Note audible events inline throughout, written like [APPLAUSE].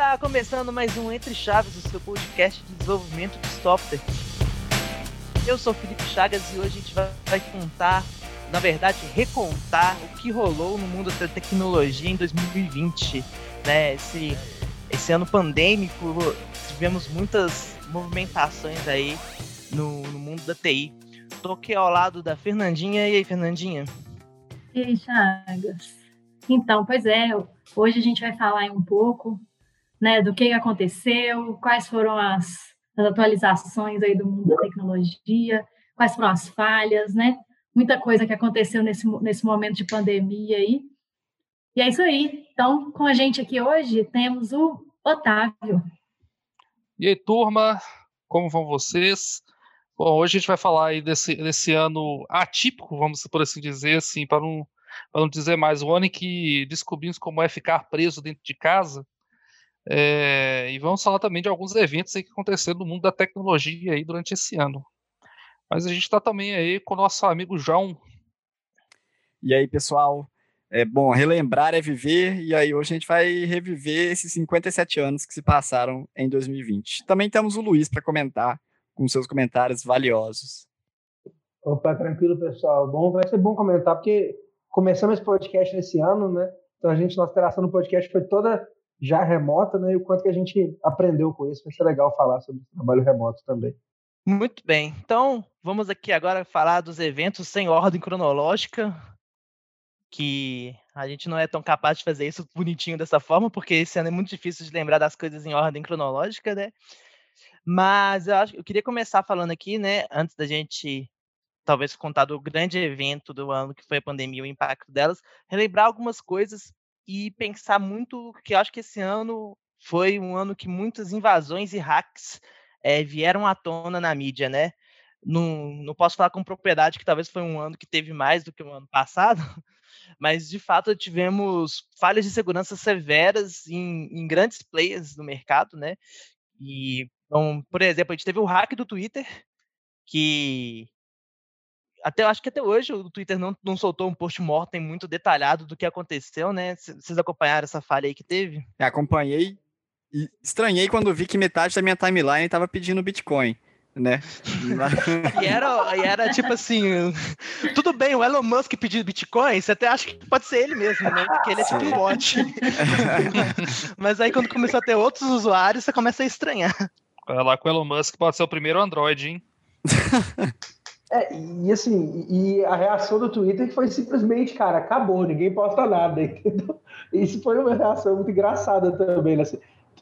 Está começando mais um Entre Chaves, o seu podcast de desenvolvimento de software. Eu sou Felipe Chagas e hoje a gente vai, contar, na verdade, recontar o que rolou no mundo da tecnologia em 2020. Né? Esse, esse ano pandêmico, tivemos muitas movimentações aí no, no mundo da TI. Estou aqui ao lado da Fernandinha. E aí, Fernandinha? E aí, Chagas? Então, pois é, hoje a gente vai falar um pouco né, do que aconteceu, quais foram as, as atualizações aí do mundo da tecnologia, quais foram as falhas, né? Muita coisa que aconteceu nesse, nesse momento de pandemia aí. E é isso aí. Então, com a gente aqui hoje temos o Otávio. E aí, turma, como vão vocês? Bom, hoje a gente vai falar aí desse, desse ano atípico, vamos por assim dizer, assim, para não, para não dizer mais, o ano em que descobrimos como é ficar preso dentro de casa. É, e vamos falar também de alguns eventos aí que aconteceram no mundo da tecnologia aí durante esse ano. Mas a gente está também aí com o nosso amigo João. E aí, pessoal? É bom, relembrar é viver, e aí hoje a gente vai reviver esses 57 anos que se passaram em 2020. Também temos o Luiz para comentar com seus comentários valiosos. Opa, tranquilo, pessoal. Bom, vai ser bom comentar, porque começamos esse podcast nesse ano, né? Então a gente, nossa interação no podcast foi toda já remota, né? E o quanto que a gente aprendeu com isso. Vai ser legal falar sobre trabalho remoto também. Muito bem. Então, vamos aqui agora falar dos eventos sem ordem cronológica, que a gente não é tão capaz de fazer isso bonitinho dessa forma, porque esse ano é muito difícil de lembrar das coisas em ordem cronológica, né? Mas eu, acho, eu queria começar falando aqui, né, antes da gente talvez contar do grande evento do ano que foi a pandemia, o impacto delas, relembrar algumas coisas e pensar muito que eu acho que esse ano foi um ano que muitas invasões e hacks é, vieram à tona na mídia, né? Não, não posso falar com propriedade que talvez foi um ano que teve mais do que o ano passado, [LAUGHS] mas de fato tivemos falhas de segurança severas em, em grandes players do mercado, né? E, então, por exemplo, a gente teve o hack do Twitter, que até acho que até hoje o Twitter não, não soltou um post-mortem muito detalhado do que aconteceu, né? Vocês acompanharam essa falha aí que teve? É, acompanhei e estranhei quando vi que metade da minha timeline estava pedindo Bitcoin. Né? [LAUGHS] e, era, e era tipo assim: [LAUGHS] tudo bem, o Elon Musk pediu Bitcoin, você até acha que pode ser ele mesmo, né? Porque ele é tipo um bot. [LAUGHS] Mas aí quando começou a ter outros usuários, você começa a estranhar. Olha lá com o Elon Musk pode ser o primeiro Android, hein? É, e assim, e a reação do Twitter foi simplesmente, cara, acabou, ninguém posta nada, [LAUGHS] entendeu? Isso foi uma reação muito engraçada também, né? Assim,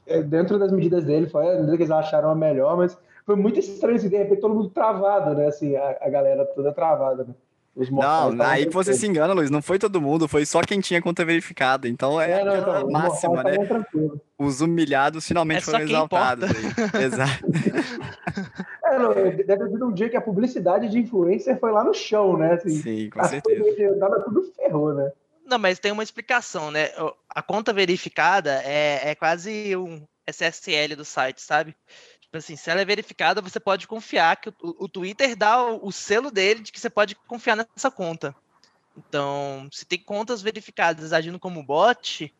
é, dentro das medidas dele, foi a medida que eles acharam a melhor, mas foi muito estranho, assim, de repente todo mundo travado, né? Assim, a, a galera toda travada, né? não, aí que você se engana, Luiz. Não foi todo mundo, foi só quem tinha conta verificada. Então é, é não, então, máxima, né? Os humilhados finalmente é foram exaltados. Exato. [LAUGHS] É, não, deve ter sido um dia que a publicidade de influencer foi lá no show, né? Assim, Sim, com certeza. Nada tudo ferrou, né? Não, mas tem uma explicação, né? A conta verificada é, é quase um SSL do site, sabe? Tipo assim, se ela é verificada, você pode confiar que o, o Twitter dá o, o, selo dele de que você pode confiar nessa conta. Então, se tem contas verificadas agindo como bot,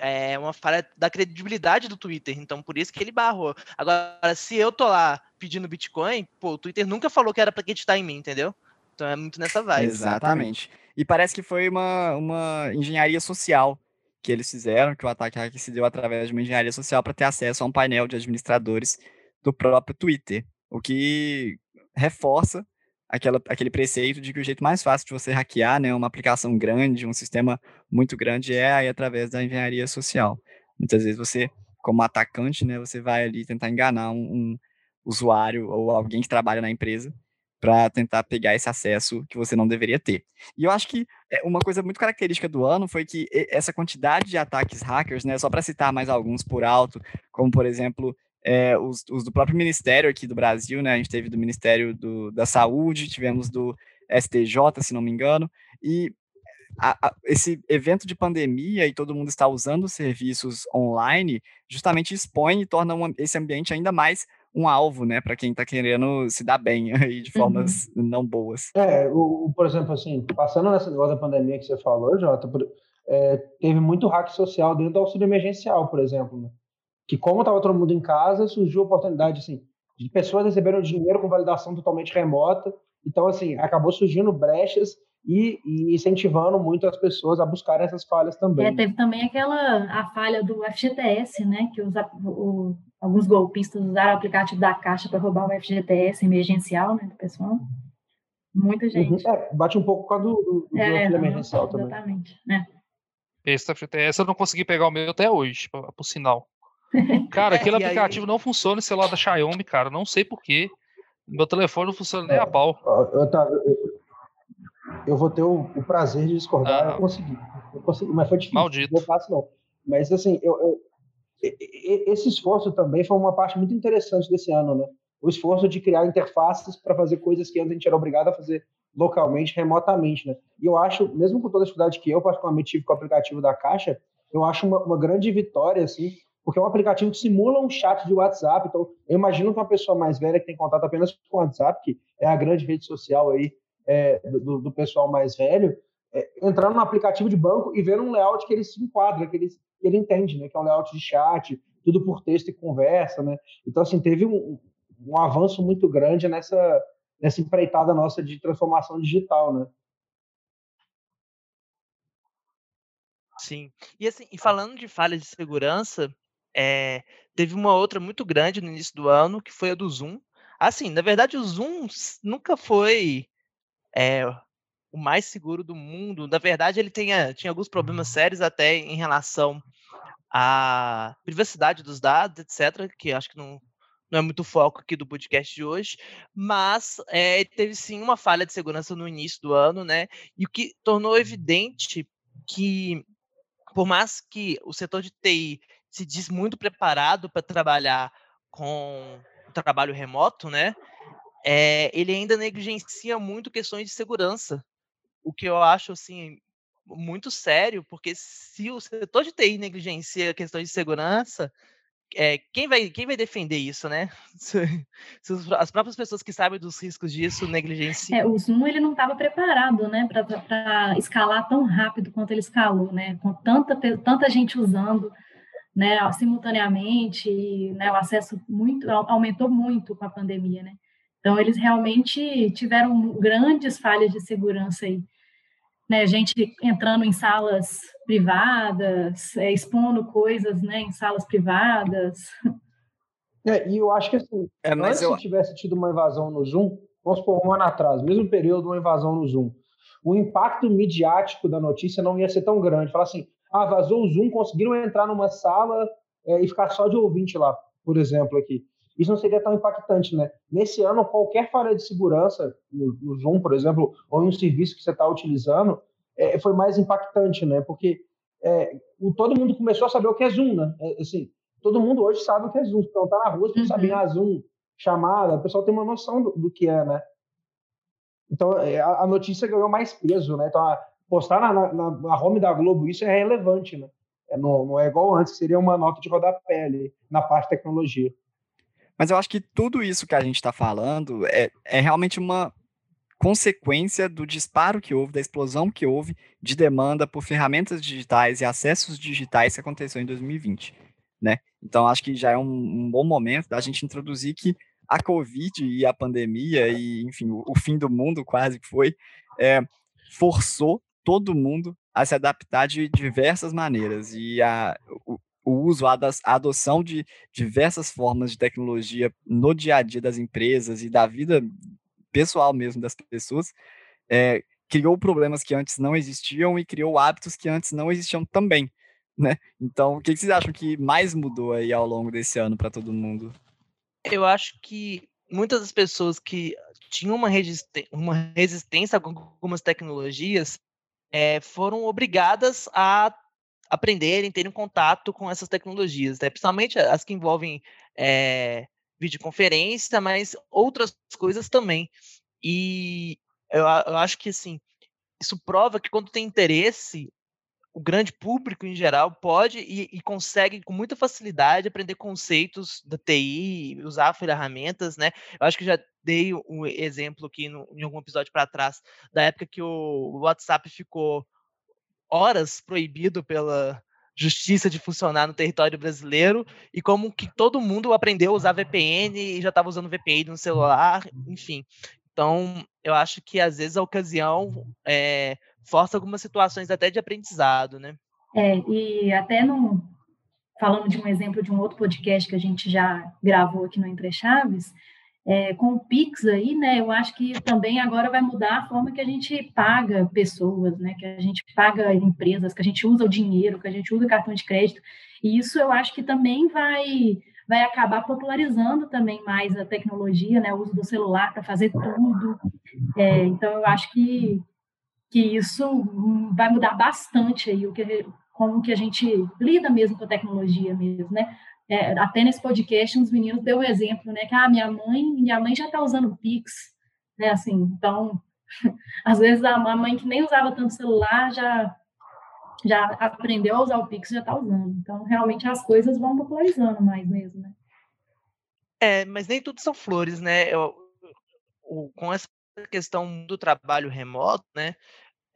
é uma falha da credibilidade do Twitter. Então, por isso que ele barrou. Agora, se eu tô lá pedindo Bitcoin, pô, o Twitter nunca falou que era para acreditar em mim, entendeu? Então é muito nessa vibe. Exatamente. E parece que foi uma, uma engenharia social que eles fizeram, que o ataque se deu através de uma engenharia social para ter acesso a um painel de administradores do próprio Twitter, o que reforça aquela, aquele preceito de que o jeito mais fácil de você hackear né, uma aplicação grande, um sistema muito grande, é aí através da engenharia social. Muitas vezes você, como atacante, né, você vai ali tentar enganar um, um usuário ou alguém que trabalha na empresa para tentar pegar esse acesso que você não deveria ter. E eu acho que é, uma coisa muito característica do ano foi que essa quantidade de ataques hackers, né, só para citar mais alguns por alto, como por exemplo é, os, os, do próprio Ministério aqui do Brasil, né? A gente teve do Ministério do, da Saúde, tivemos do STJ, se não me engano, e a, a, esse evento de pandemia e todo mundo está usando serviços online, justamente expõe e torna uma, esse ambiente ainda mais um alvo, né, para quem está querendo se dar bem [LAUGHS] aí de formas uhum. não boas. É, o, por exemplo, assim, passando nessa negócio da pandemia que você falou, Jota, é, teve muito hack social dentro do auxílio emergencial, por exemplo, né? Que como estava todo mundo em casa, surgiu a oportunidade assim, de pessoas receberam dinheiro com validação totalmente remota. Então, assim, acabou surgindo brechas e, e, incentivando muito as pessoas a buscarem essas falhas também. É, teve também aquela a falha do FGTS, né, que os, o, alguns golpistas usaram o aplicativo da Caixa para roubar o FGTS emergencial, né, do pessoal. Muita uhum. gente. Uhum. É, bate um pouco com a do, do, do é, emergencial também. Exatamente. É. Esse FGTS eu não consegui pegar o meu até hoje, por sinal. [LAUGHS] Cara, aquele é, aplicativo aí... não funciona no celular da Xiaomi, cara. Não sei porquê. Meu telefone não funciona nem a pau. Eu, eu, eu vou ter o, o, prazer de discordar. Ah. Eu consegui. Eu consegui. Mas foi difícil. Maldito. Não fácil, não. Mas, assim, eu, esse esforço também foi uma parte muito interessante desse ano, né? O esforço de criar interfaces para fazer coisas que antes a gente era obrigado a fazer localmente, remotamente, né? E eu acho, mesmo com toda a dificuldade que eu particularmente tive com o aplicativo da Caixa, eu acho uma, uma grande vitória, assim, porque é um aplicativo que simula um chat de WhatsApp. Então, eu imagino que uma pessoa mais velha que tem contato apenas com o WhatsApp, que é a grande rede social aí é, do, do, pessoal mais velho, é, entrando no aplicativo de banco e vendo um layout que ele se enquadra, que ele, que ele entende, né? Que é um layout de chat, tudo por texto e conversa, né? Então, assim, teve um, um avanço muito grande nessa, nessa empreitada nossa de transformação digital, né? Sim. E assim, e falando de falhas de segurança, é, teve uma outra muito grande no início do ano, que foi a do Zoom. Assim, na verdade, o Zoom nunca foi é, o mais seguro do mundo. Na verdade, ele tinha, tinha alguns problemas sérios até em relação à privacidade dos dados, etc., que acho que não, não é muito foco aqui do podcast de hoje, mas é, teve sim uma falha de segurança no início do ano, né? E o que tornou evidente que, por mais que o setor de TI se diz muito preparado para trabalhar com trabalho remoto, né? É, ele ainda negligencia muito questões de segurança, o que eu acho assim muito sério, porque se o setor de TI negligencia questões de segurança, é, quem, vai, quem vai defender isso, né? [LAUGHS] Se, se as próprias pessoas que sabem dos riscos disso negligenciam. É, o Zoom ele não estava preparado, né, para escalar tão rápido quanto ele escalou, né? Com tanta, tanta gente usando, né, simultaneamente, né, o acesso muito aumentou muito com a pandemia, né? Então eles realmente tiveram grandes falhas de segurança aí né, gente entrando em salas privadas, é, expondo coisas, né, em salas privadas. É, e eu acho que assim, é, antes eu... se tivesse tido uma invasão no Zoom, vamos supor, um ano atrás, mesmo período, uma invasão no Zoom, o impacto midiático da notícia não ia ser tão grande. Falar assim, ah, vazou o Zoom, conseguiram entrar numa sala é, e ficar só de ouvinte lá, por exemplo, aqui isso não seria tão impactante, né? Nesse ano, qualquer falha de segurança, no, no Zoom, por exemplo, ou em um serviço que você está utilizando, é, foi mais impactante, né? Porque é, o, todo mundo começou a saber o que é Zoom, né? É, assim, todo mundo hoje sabe o que é Zoom. Se perguntar na rua, você uhum. sabe, ah, Zoom, chamada, o pessoal tem uma noção do, do que é, né? Então, é, a, a, notícia ganhou mais peso, né? Então, a, postar na, na, na home da Globo isso é relevante, né? É, não, não é igual antes, seria uma nota de rodapé ali, na parte de tecnologia. Mas eu acho que tudo isso que a gente está falando é, é realmente uma consequência do disparo que houve, da explosão que houve de demanda por ferramentas digitais e acessos digitais que aconteceu em 2020, né? Então, acho que já é um, um bom momento da gente introduzir que a Covid e a pandemia e, enfim, o, o fim do mundo quase que foi, é, forçou todo mundo a se adaptar de diversas maneiras. E a, o, o uso, a adoção de diversas formas de tecnologia no dia a dia das empresas e da vida pessoal mesmo das pessoas, é, criou problemas que antes não existiam e criou hábitos que antes não existiam também, né? Então, o que vocês acham que mais mudou aí ao longo desse ano para todo mundo? Eu acho que muitas das pessoas que tinham uma, uma resistência a algumas tecnologias é, foram obrigadas a aprenderem, terem contato com essas tecnologias, né? principalmente as que envolvem é, videoconferência, mas outras coisas também. E eu, eu acho que assim, isso prova que quando tem interesse, o grande público em geral pode e, e, consegue com muita facilidade aprender conceitos da TI, usar ferramentas, né? Eu acho que já dei um exemplo aqui no, em algum episódio para trás da época que o WhatsApp ficou horas proibido pela justiça de funcionar no território brasileiro e como que todo mundo aprendeu a usar VPN e já estava usando VPN no celular, enfim. Então, eu acho que às vezes a ocasião é, força algumas situações até de aprendizado, né? É, e até no, falando de um exemplo de um outro podcast que a gente já gravou aqui no Entre Chaves, é, com o Pix aí, né, eu acho que também agora vai mudar a forma que a gente paga pessoas, né, que a gente paga empresas, que a gente usa o dinheiro, que a gente usa o cartão de crédito, e isso eu acho que também vai vai acabar popularizando também mais a tecnologia, né, o uso do celular para fazer tudo. É, então eu acho que que isso vai mudar bastante aí o que como que a gente lida mesmo com a tecnologia mesmo, né? É, até nesse podcast, uns meninos deu um exemplo, né? Que ah, minha mãe, minha mãe já está usando Pix, né? Assim, então, [LAUGHS] às vezes a mãe que nem usava tanto celular já já aprendeu a usar o Pix, já está usando. Então, realmente as coisas vão popularizando mais mesmo, né? É, mas nem tudo são flores, né? Eu, o, com essa questão do trabalho remoto, né?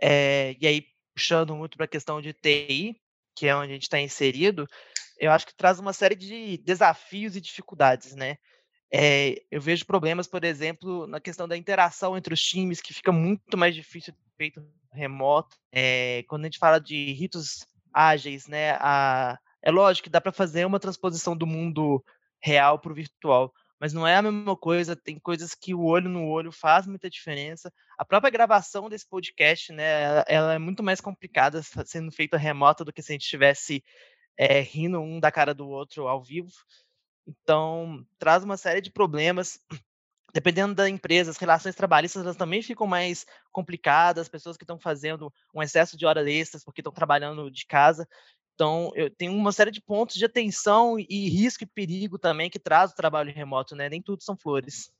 É, e aí puxando muito para a questão de TI, que é onde a gente está inserido, eu acho que traz uma série de desafios e dificuldades, né? É, eu vejo problemas, por exemplo, na questão da interação entre os times, que fica muito mais difícil feito remoto. É, quando a gente fala de ritos ágeis, né? A, é lógico que dá para fazer uma transposição do mundo real para o virtual, mas não é a mesma coisa. Tem coisas que o olho no olho faz muita diferença. A própria gravação desse podcast, né? Ela é muito mais complicada sendo feita remota do que se a gente estivesse é, rindo um da cara do outro ao vivo. Então, traz uma série de problemas. Dependendo da empresa, as relações trabalhistas elas também ficam mais complicadas, pessoas que estão fazendo um excesso de horas extras porque estão trabalhando de casa. Então, eu tenho uma série de pontos de atenção e risco e perigo também que traz o trabalho remoto, né? Nem tudo são flores.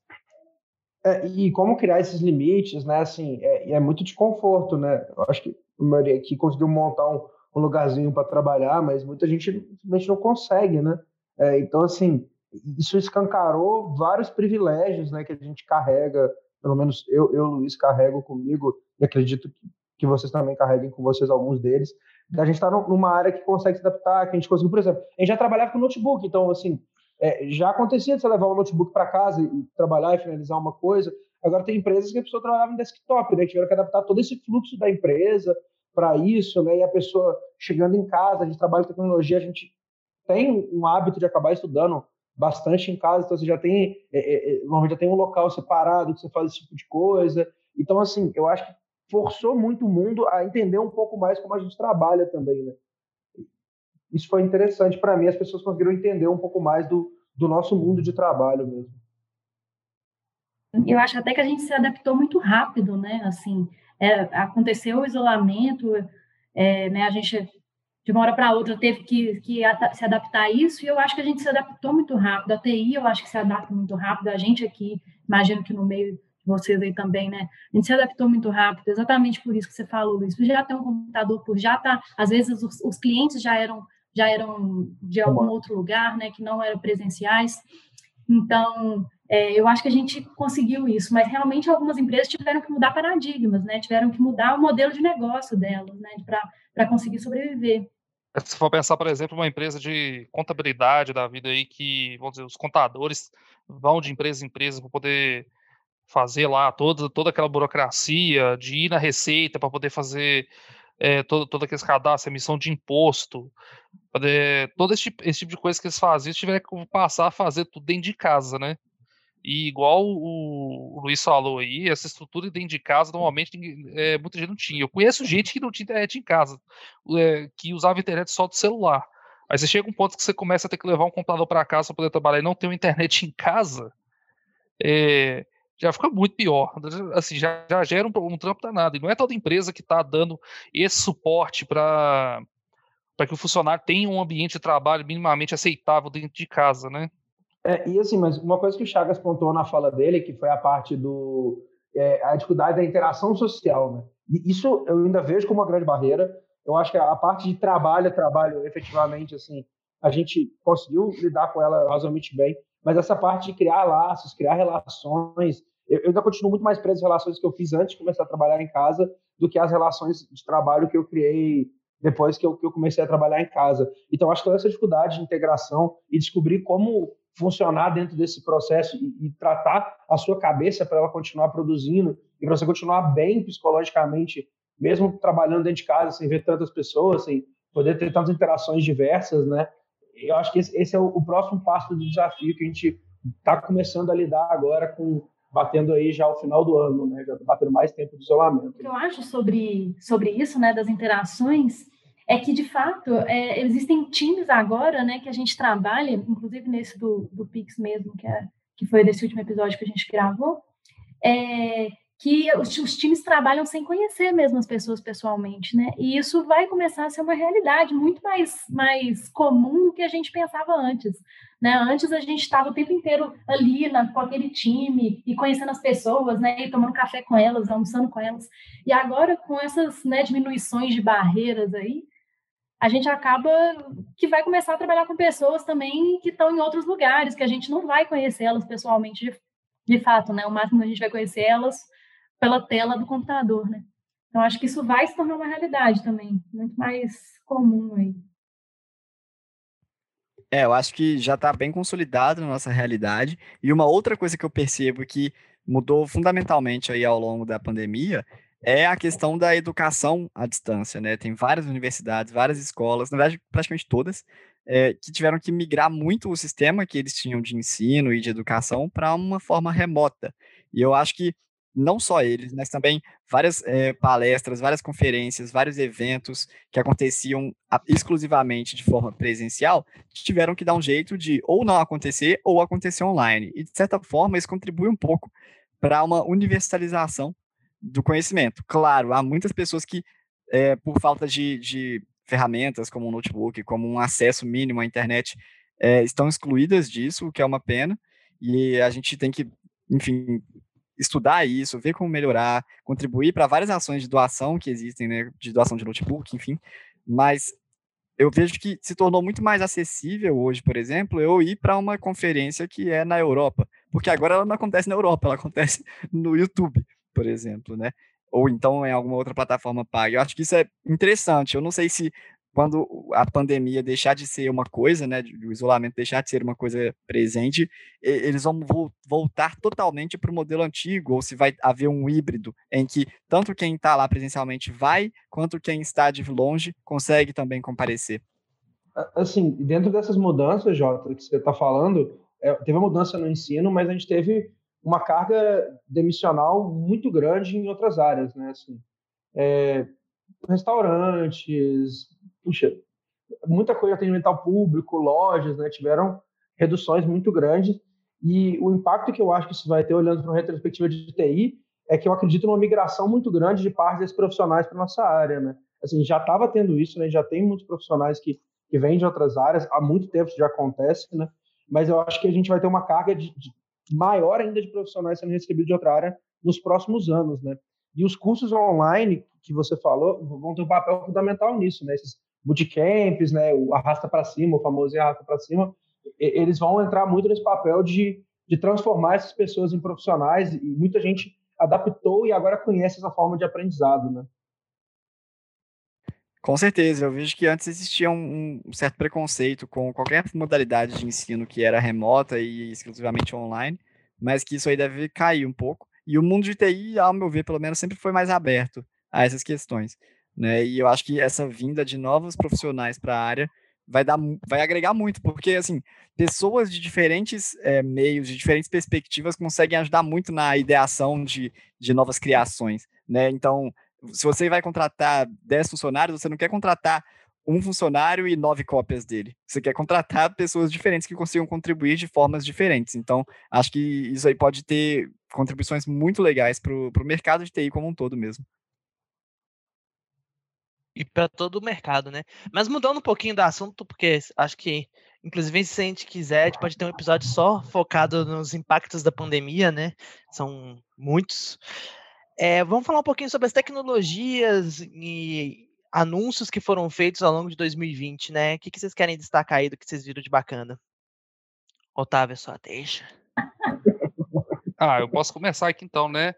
É, e como criar esses limites, né? Assim, é, é muito de conforto, né? Eu acho que a maioria aqui conseguiu montar um, um lugarzinho para trabalhar, mas muita gente simplesmente não consegue, né? É, então, assim, isso escancarou vários privilégios, né? Que a gente carrega, pelo menos eu, eu Luiz, carrego comigo, e acredito que, que vocês também carreguem com vocês alguns deles. A gente está numa área que consegue se adaptar, que a gente conseguiu, por exemplo, a gente já trabalhava com notebook, então, assim, é, já acontecia de você levar um notebook para casa e, e trabalhar e finalizar uma coisa. Agora tem empresas que a pessoa trabalhava em desktop, né? Tiveram que adaptar todo esse fluxo da empresa, para isso, né? E a pessoa chegando em casa, a gente trabalha com tecnologia, a gente tem um hábito de acabar estudando bastante em casa, então você já tem, é, é, é, normalmente já tem um local separado que você faz esse tipo de coisa. Então, assim, eu acho que forçou muito o mundo a entender um pouco mais como a gente trabalha também, né? Isso foi interessante para mim, as pessoas conseguiram entender um pouco mais do, do nosso mundo de trabalho mesmo. Eu acho até que a gente se adaptou muito rápido, né? Assim, é, aconteceu o isolamento, é, né, a gente de uma hora para outra teve que, que se adaptar a isso, e eu acho que a gente se adaptou muito rápido. A TI, eu acho que se adapta muito rápido. A gente aqui, imagino que no meio vocês aí também, né? A gente se adaptou muito rápido, exatamente por isso que você falou, Luiz. Já tem um computador, por já tá. Às vezes os, os clientes já eram já eram de algum outro lugar, né? Que não eram presenciais. Então, é, eu acho que a gente conseguiu isso, mas realmente algumas empresas tiveram que mudar paradigmas, né? Tiveram que mudar o modelo de negócio delas, né? Para conseguir sobreviver. Se for pensar, por exemplo, uma empresa de contabilidade da vida aí, que, vamos dizer, os contadores vão de empresa em empresa para poder fazer lá toda, toda aquela burocracia de ir na receita para poder fazer é, todo, todo aquele cadastro, emissão de imposto, poder, todo esse, esse tipo de coisa que eles faziam, tiveram que passar a fazer tudo dentro de casa, né? E igual o, o Luiz falou aí, essa estrutura dentro de casa, normalmente é, muita gente não tinha. Eu conheço gente que não tinha internet em casa, é, que usava internet só do celular. Aí você chega um ponto que você começa a ter que levar um computador para casa para poder trabalhar e não ter uma internet em casa, é, já fica muito pior. Assim, já, já gera um, um trampo danado. E não é toda empresa que está dando esse suporte para para que o funcionário tenha um ambiente de trabalho minimamente aceitável dentro de casa, né? É, e assim, mas uma coisa que o Chagas pontuou na fala dele, que foi a parte do é, a dificuldade da interação social, né? E isso eu ainda vejo como uma grande barreira. Eu acho que a parte de trabalho, trabalho efetivamente, assim, a gente conseguiu lidar com ela razoavelmente bem, mas essa parte de criar laços, criar relações, eu, eu ainda continuo muito mais preso às relações que eu fiz antes de começar a trabalhar em casa do que as relações de trabalho que eu criei depois que eu, que eu comecei a trabalhar em casa. Então, acho que toda essa dificuldade de integração e descobrir como funcionar dentro desse processo e, e tratar a sua cabeça para ela continuar produzindo e para você continuar bem psicologicamente, mesmo trabalhando dentro de casa, sem ver tantas pessoas, sem poder ter tantas interações diversas, né? Eu acho que esse, esse é o, o, próximo passo do desafio que a gente está começando a lidar agora com batendo aí já o final do ano, né? Já batendo mais tempo de isolamento. O que eu acho sobre, sobre isso, né, das interações, é que, de fato, é, existem times agora, né, que a gente trabalha, inclusive nesse do, do Pix mesmo, que, é, que foi desse último episódio que a gente gravou, é, que os, os, times trabalham sem conhecer mesmo as pessoas pessoalmente, né? E isso vai começar a ser uma realidade muito mais, mais comum do que a gente pensava antes. Né? Antes a gente estava o tempo inteiro ali na, com aquele time e conhecendo as pessoas, né? E tomando café com elas, almoçando com elas. E agora, com essas né, diminuições de barreiras aí, a gente acaba que vai começar a trabalhar com pessoas também que estão em outros lugares, que a gente não vai conhecer elas pessoalmente de, de fato, né? O máximo que a gente vai conhecer elas pela tela do computador, né? Então, acho que isso vai se tornar uma realidade também, muito mais comum aí. É, eu acho que já está bem consolidado na nossa realidade. E uma outra coisa que eu percebo que mudou fundamentalmente aí ao longo da pandemia é a questão da educação à distância, né? Tem várias universidades, várias escolas, na verdade, praticamente todas, é, que tiveram que migrar muito o sistema que eles tinham de ensino e de educação para uma forma remota. E eu acho que não só eles, mas também várias é, palestras, várias conferências, vários eventos que aconteciam exclusivamente de forma presencial, tiveram que dar um jeito de ou não acontecer ou acontecer online. E, de certa forma, isso contribui um pouco para uma universalização do conhecimento. Claro, há muitas pessoas que, é, por falta de, de, ferramentas como um notebook, como um acesso mínimo à internet, é, estão excluídas disso, o que é uma pena. E a gente tem que, enfim, estudar isso, ver como melhorar, contribuir para várias ações de doação que existem, né, de doação de notebook, enfim. Mas eu vejo que se tornou muito mais acessível hoje, por exemplo, eu ir para uma conferência que é na Europa, porque agora ela não acontece na Europa, ela acontece [LAUGHS] no YouTube, por exemplo, né? Ou então em alguma outra plataforma paga. Eu acho que isso é interessante. Eu não sei se quando a pandemia deixar de ser uma coisa, né, o isolamento deixar de ser uma coisa presente, eles vão voltar totalmente para o modelo antigo, ou se vai haver um híbrido em que tanto quem está lá presencialmente vai, quanto quem está de longe consegue também comparecer. Assim, dentro dessas mudanças, Jota, que você está falando, é, teve uma mudança no ensino, mas a gente teve uma carga demissional muito grande em outras áreas, né? Assim, é, restaurantes, puxa, muita coisa atendimento ao público, lojas, né, tiveram reduções muito grandes e o impacto que eu acho que isso vai ter olhando para uma retrospectiva de TI é que eu acredito numa migração muito grande de parte desses profissionais para nossa área, né? Assim, já estava tendo isso, né? Já tem muitos profissionais que que vêm de outras áreas, há muito tempo isso já acontece, né? Mas eu acho que a gente vai ter uma carga de, de maior ainda de profissionais sendo recebidos de outra área nos próximos anos, né? E os cursos online que você falou vão ter um papel fundamental nisso, né? Esses bootcamps, né? O arrasta para cima, o famoso arrasta para cima, eles vão entrar muito nesse papel de, de transformar essas pessoas em profissionais e muita gente adaptou e agora conhece essa forma de aprendizado, né? Com certeza, eu vejo que antes existia um, um, certo preconceito com qualquer modalidade de ensino que era remota e exclusivamente online, mas que isso aí deve cair um pouco. E o mundo de TI, ao meu ver, pelo menos, sempre foi mais aberto a essas questões. Né? E eu acho que essa vinda de novos profissionais para a área vai, dar, vai agregar muito, porque assim, pessoas de diferentes é, meios, de diferentes perspectivas, conseguem ajudar muito na ideação de, de novas criações. Né? Então, se você vai contratar 10 funcionários, você não quer contratar um funcionário e nove cópias dele. Você quer contratar pessoas diferentes que consigam contribuir de formas diferentes. Então, acho que isso aí pode ter contribuições muito legais para o mercado de TI como um todo mesmo. E para todo o mercado, né? Mas mudando um pouquinho do assunto, porque acho que, inclusive, se a gente quiser, a gente pode ter um episódio só focado nos impactos da pandemia, né? São muitos. É, vamos falar um pouquinho sobre as tecnologias e anúncios que foram feitos ao longo de 2020, né? O que, que vocês querem destacar aí do que vocês viram de bacana? Otávio, só deixa. Ah, eu posso começar aqui então, né?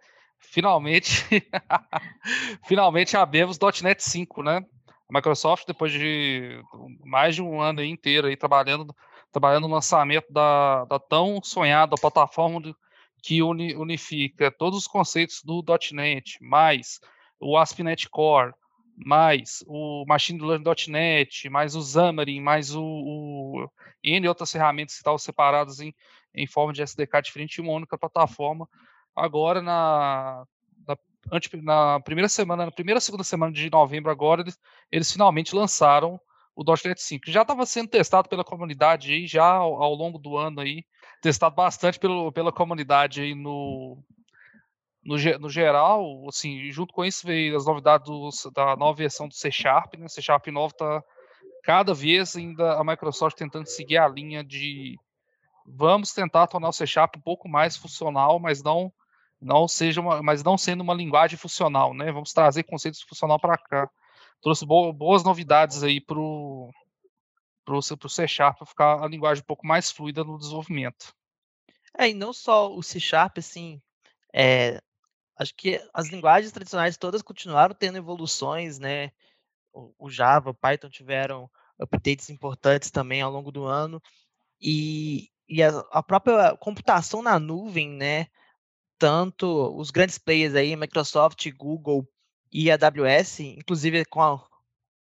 Finalmente, [LAUGHS] finalmente abemos .NET 5, né? A Microsoft, depois de mais de um ano inteiro aí trabalhando, trabalhando no lançamento da, da tão sonhada plataforma que uni, unifica todos os conceitos do .NET, mais o ASP.NET Core, mais o Machine Learning.NET, mais o Xamarin, mais o, o N outras ferramentas que estavam separadas em, em forma de SDK diferente em uma única plataforma. Agora, na, na, na primeira semana, na primeira segunda semana de novembro, agora, eles, eles finalmente lançaram o .NET 5, que já estava sendo testado pela comunidade aí, já ao, ao, longo do ano aí, testado bastante pelo, pela comunidade aí no, no, no, geral, assim, junto com isso veio as novidades do, da nova versão do C Sharp, né? C Sharp 9 está cada vez ainda a Microsoft tentando seguir a linha de vamos tentar tornar o C Sharp um pouco mais funcional, mas não não seja uma, mas não sendo uma linguagem funcional, né? Vamos trazer conceitos funcional para cá. Trouxe bo, boas novidades aí pro, pro C Sharp para ficar a linguagem um pouco mais fluida no desenvolvimento. É, e não só o C Sharp, assim, é, acho que as linguagens tradicionais todas continuaram tendo evoluções, né? O, Java, o Python tiveram updates importantes também ao longo do ano. E, e a, a, própria computação na nuvem, né? Tanto os grandes players aí, Microsoft, Google e AWS, inclusive com a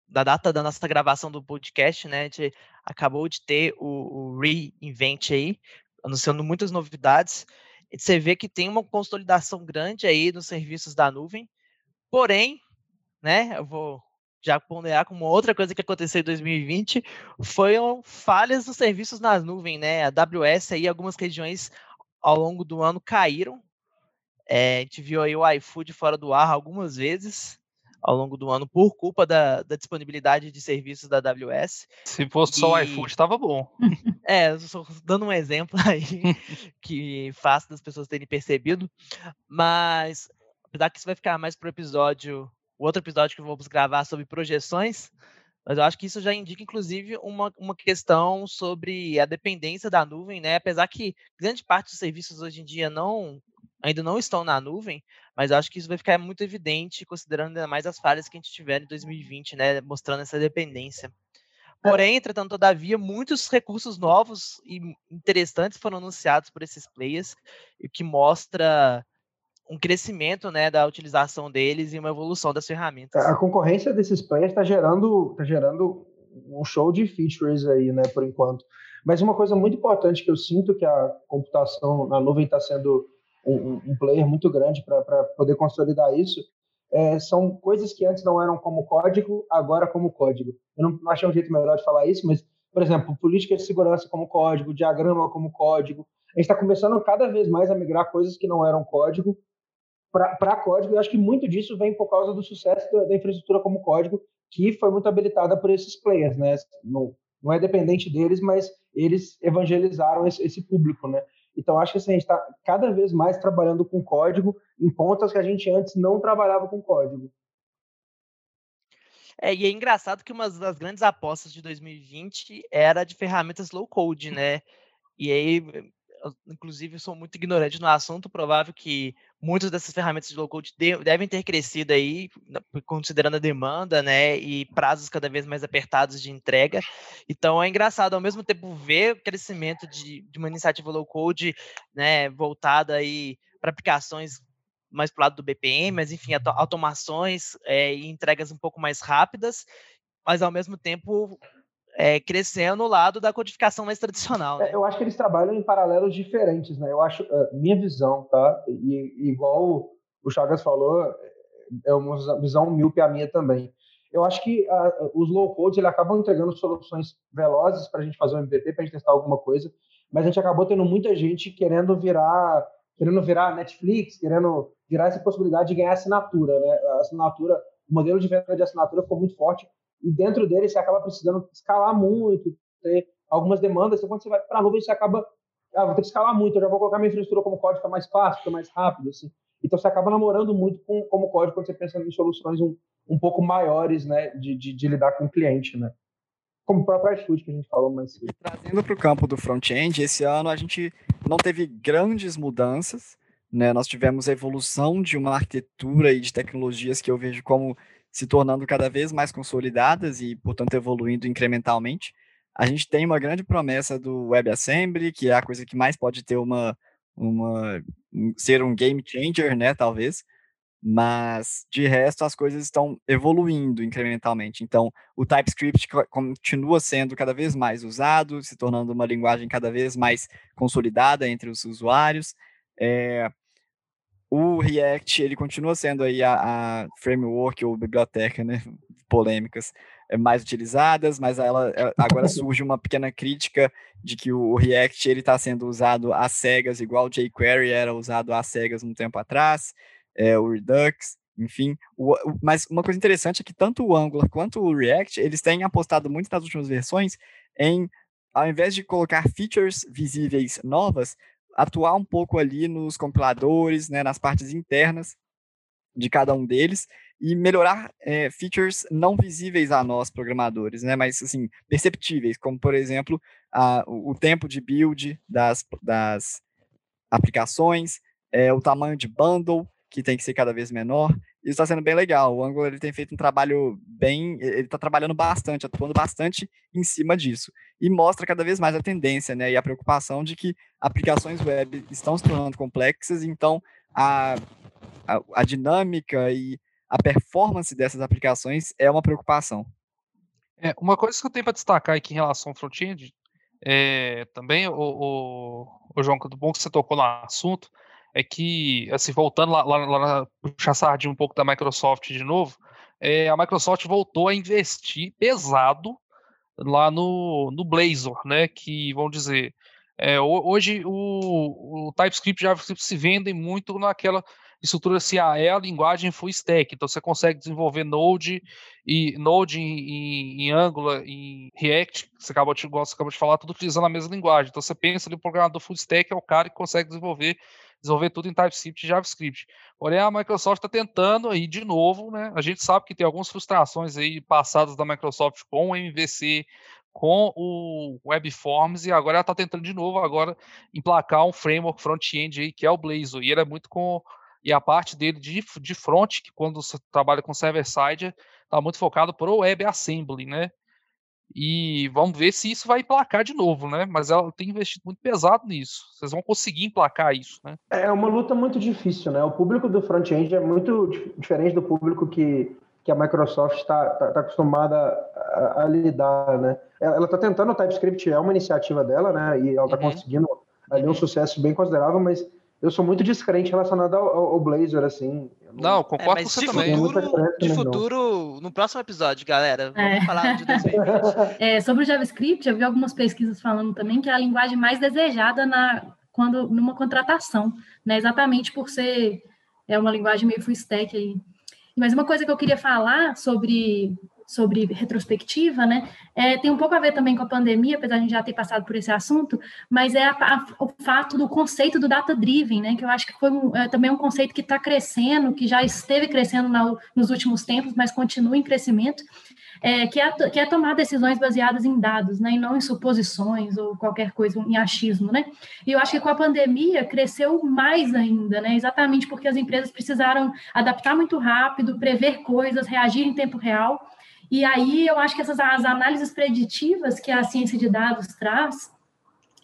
da data da nossa gravação do podcast, né? A gente acabou de ter o, o Reinvent aí, anunciando muitas novidades você vê que tem uma consolidação grande aí nos serviços da nuvem. Porém, né, eu vou já ponderar como outra coisa que aconteceu em 2020, foram falhas nos serviços na nuvem, né? A AWS aí, algumas regiões ao longo do ano caíram. É, a gente viu aí o iFood fora do ar algumas vezes ao longo do ano por culpa da, da disponibilidade de serviços da AWS. Se fosse e... só o iFood, estava bom. [LAUGHS] É, só [LAUGHS] dando um exemplo aí [LAUGHS] que fácil das pessoas terem percebido, mas apesar que isso vai ficar mais para o episódio, o outro episódio que vamos gravar sobre projeções, mas eu acho que isso já indica, inclusive, uma, uma questão sobre a dependência da nuvem, né? Apesar que grande parte dos serviços hoje em dia não ainda não estão na nuvem, mas acho que isso vai ficar muito evidente considerando ainda mais as falhas que a gente tiver em 2020, né, mostrando essa dependência. É. Porém, entretanto, todavia, muitos recursos novos e interessantes foram anunciados por esses players, o que mostra um crescimento né, da utilização deles e uma evolução das ferramentas. A concorrência desses players está gerando, tá gerando um show de features aí, né, por enquanto. Mas uma coisa muito importante que eu sinto que a computação na nuvem está sendo um, um player muito grande para poder consolidar isso, é, são coisas que antes não eram como código, agora como código. Eu não, não achei um jeito melhor de falar isso, mas, por exemplo, política de segurança como código, diagrama como código. A gente está começando cada vez mais a migrar coisas que não eram código para código, e acho que muito disso vem por causa do sucesso da, da, infraestrutura como código, que foi muito habilitada por esses players, né? Não, não é dependente deles, mas eles evangelizaram esse, esse público, né? Então, acho que assim, a gente está cada vez mais trabalhando com código em pontas que a gente antes não trabalhava com código. É, e é engraçado que uma das grandes apostas de 2020 era de ferramentas low code, né? E aí inclusive, sou muito ignorante no assunto, provável que muitas dessas ferramentas de low-code devem ter crescido aí, considerando a demanda, né, e prazos cada vez mais apertados de entrega. Então, é engraçado, ao mesmo tempo, ver o crescimento de, de uma iniciativa low-code, né, voltada aí para aplicações mais para o lado do BPM, mas, enfim, automações é, e entregas um pouco mais rápidas, mas, ao mesmo tempo, é, crescendo no lado da codificação mais tradicional. É, né? eu acho que eles trabalham em paralelos diferentes, né? Eu acho, uh, minha visão, tá? E, igual o Chagas falou, é uma visão míope a minha também. Eu acho que os low codes ele acabam entregando soluções velozes para a gente fazer um MVP, para a gente testar alguma coisa, mas a gente acabou tendo muita gente querendo virar, querendo virar Netflix, querendo virar essa possibilidade de ganhar assinatura, né? A assinatura, o modelo de venda de assinatura ficou muito forte e dentro dele você acaba precisando escalar muito, ter algumas demandas. Então, quando você vai para a nuvem, você acaba, ah, vou ter que escalar muito, eu já vou colocar minha infraestrutura como código, fica mais fácil, fica mais rápido, assim. Então, você acaba namorando muito com como código quando você pensa em soluções um, um pouco maiores, né, de, de, de lidar com o cliente, né. Como o próprio iFood que a gente falou mais cedo. Trazendo para o campo do front-end, esse ano a gente não teve grandes mudanças, né? Nós tivemos a evolução de uma arquitetura e de tecnologias que eu vejo como se tornando cada vez mais consolidadas e, portanto, evoluindo incrementalmente. A gente tem uma grande promessa do WebAssembly, que é a coisa que mais pode ter uma, uma ser um game changer, né, talvez. Mas de resto as coisas estão evoluindo incrementalmente. Então, o TypeScript continua sendo cada vez mais usado, se tornando uma linguagem cada vez mais consolidada entre os usuários. É, o React, ele continua sendo aí a, a framework ou biblioteca, né, polêmicas, é, mais utilizadas, mas ela, ela, agora surge uma pequena crítica de que o React ele está sendo usado às cegas, igual o jQuery era usado às cegas um tempo atrás, é, o Redux, enfim. O, o, mas uma coisa interessante é que tanto o Angular quanto o React, eles têm apostado muito nas últimas versões em, ao invés de colocar features visíveis novas, atuar um pouco ali nos compiladores, né, nas partes internas de cada um deles e melhorar é, features não visíveis a nós programadores, né, mas assim perceptíveis, como por exemplo a, o, tempo de build das, das aplicações, é, o tamanho de bundle que tem que ser cada vez menor. Isso está sendo bem legal. O Angular ele tem feito um trabalho bem, ele está trabalhando bastante, atuando bastante em cima disso e mostra cada vez mais a tendência, né, e a preocupação de que aplicações web estão se tornando complexas, então a, a, a dinâmica e a performance dessas aplicações é uma preocupação. É, uma coisa que eu tenho para destacar aqui em relação ao front-end, é, também, o, o, o João, que bom que você tocou no assunto, é que, assim, voltando lá, lá, lá puxar sardinha um pouco da Microsoft de novo, é, a Microsoft voltou a investir pesado lá no, no Blazor, né? Que vão dizer, é, hoje o, o TypeScript e JavaScript se vendem muito naquela estrutura assim, ah, é a linguagem full stack, então você consegue desenvolver Node e Node em, em, Angular, em React, você acabou de, você acabou de falar, tudo utilizando a mesma linguagem. Então você pensa ali, o programador full stack é o cara que consegue desenvolver desenvolver tudo em TypeScript e JavaScript. Porém, a Microsoft está tentando aí de novo, né? A gente sabe que tem algumas frustrações aí passadas da Microsoft com o MVC, com o WebForms, e agora ela está tentando de novo agora emplacar um framework front-end aí, que é o Blazor. E é muito com. E a parte dele de, de front, que quando você trabalha com server-side, está muito focado para o WebAssembly, né? E vamos ver se isso vai emplacar de novo, né? Mas ela tem investido muito pesado nisso. Vocês vão conseguir emplacar isso, né? É uma luta muito difícil, né? O público do front-end é muito diferente do público que, que a Microsoft está tá, tá acostumada a, a, lidar, né? Ela está tentando o TypeScript, é uma iniciativa dela, né? E ela está uhum. conseguindo ali um uhum. sucesso bem considerável, mas eu sou muito descrente relacionado ao, ao Blazor, assim. Não, não concordo é, com você também. Futuro, de futuro, no próximo episódio, galera, vamos é. falar de [LAUGHS] 2020. É, sobre o JavaScript, eu vi algumas pesquisas falando também que é a linguagem mais desejada na, quando, numa contratação, né? Exatamente por ser é uma linguagem meio full stack aí. Mas uma coisa que eu queria falar sobre sobre retrospectiva, né? É, tem um pouco a ver também com a pandemia, apesar de a gente já ter passado por esse assunto, mas é a, a, o fato do conceito do data-driven, né? Que eu acho que foi um, é, também um conceito que está crescendo, que já esteve crescendo na, nos últimos tempos, mas continua em crescimento, é, que, é, que é tomar decisões baseadas em dados, né? E não em suposições ou qualquer coisa, em achismo, né? E eu acho que com a pandemia cresceu mais ainda, né? Exatamente porque as empresas precisaram adaptar muito rápido, prever coisas, reagir em tempo real, e aí eu acho que essas as análises preditivas que a ciência de dados traz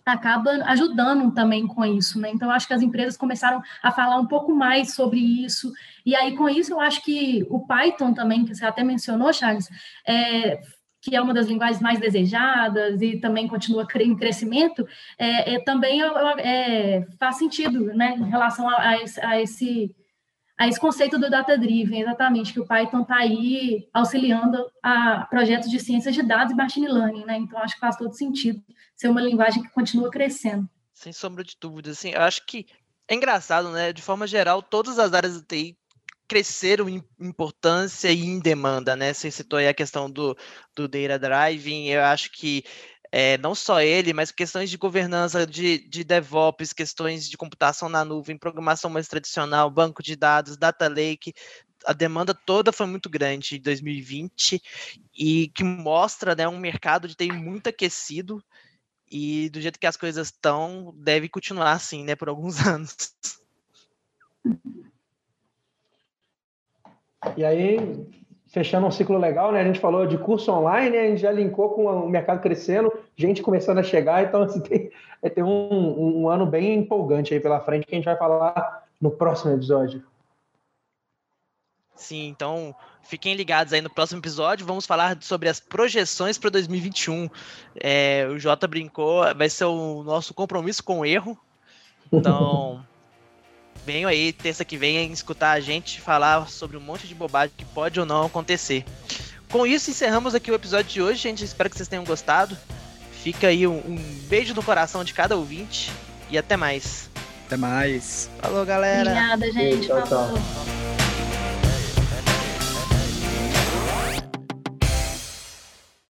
acaba ajudando também com isso, né? Então, acho que as empresas começaram a falar um pouco mais sobre isso, e aí, com isso, eu acho que o Python também, que você até mencionou, Charles, é, que é uma das linguagens mais desejadas e também continua em crescimento, é, é também é, faz sentido, né, em relação a, a esse a esse conceito do data-driven, exatamente, que o Python está aí auxiliando a projetos de ciências de dados e machine learning, né? Então, acho que faz todo sentido ser uma linguagem que continua crescendo. Sem sombra de dúvida, assim, eu acho que é engraçado, né? De forma geral, todas as áreas do TI cresceram em importância e em demanda, né? Você citou aí a questão do, do data driving, eu acho que é, não só ele, mas questões de governança de, de DevOps, questões de computação na nuvem, programação mais tradicional, banco de dados, data lake, a demanda toda foi muito grande em 2020 e que mostra né, um mercado de TI muito aquecido e do jeito que as coisas estão, deve continuar assim, né, por alguns [LAUGHS] anos. E aí, fechando um ciclo legal, né? A gente falou de curso online, né? a gente já linkou com o mercado crescendo, gente começando a chegar, então [LAUGHS] assim, tem, tem um, um ano bem empolgante aí pela frente que a gente vai falar no próximo episódio. Sim, então fiquem ligados aí no próximo episódio. Vamos falar sobre as projeções para 2021. É, o Jota brincou, vai ser o nosso compromisso com o erro. Então, [LAUGHS] venham aí terça que vem escutar a gente falar sobre um monte de bobagem que pode ou não acontecer. Com isso, encerramos aqui o episódio de hoje, gente. espero que vocês tenham gostado. Fica aí um, um beijo no coração de cada ouvinte e até mais. Até mais. Falou, galera. Obrigada, gente. Tchau, tchau.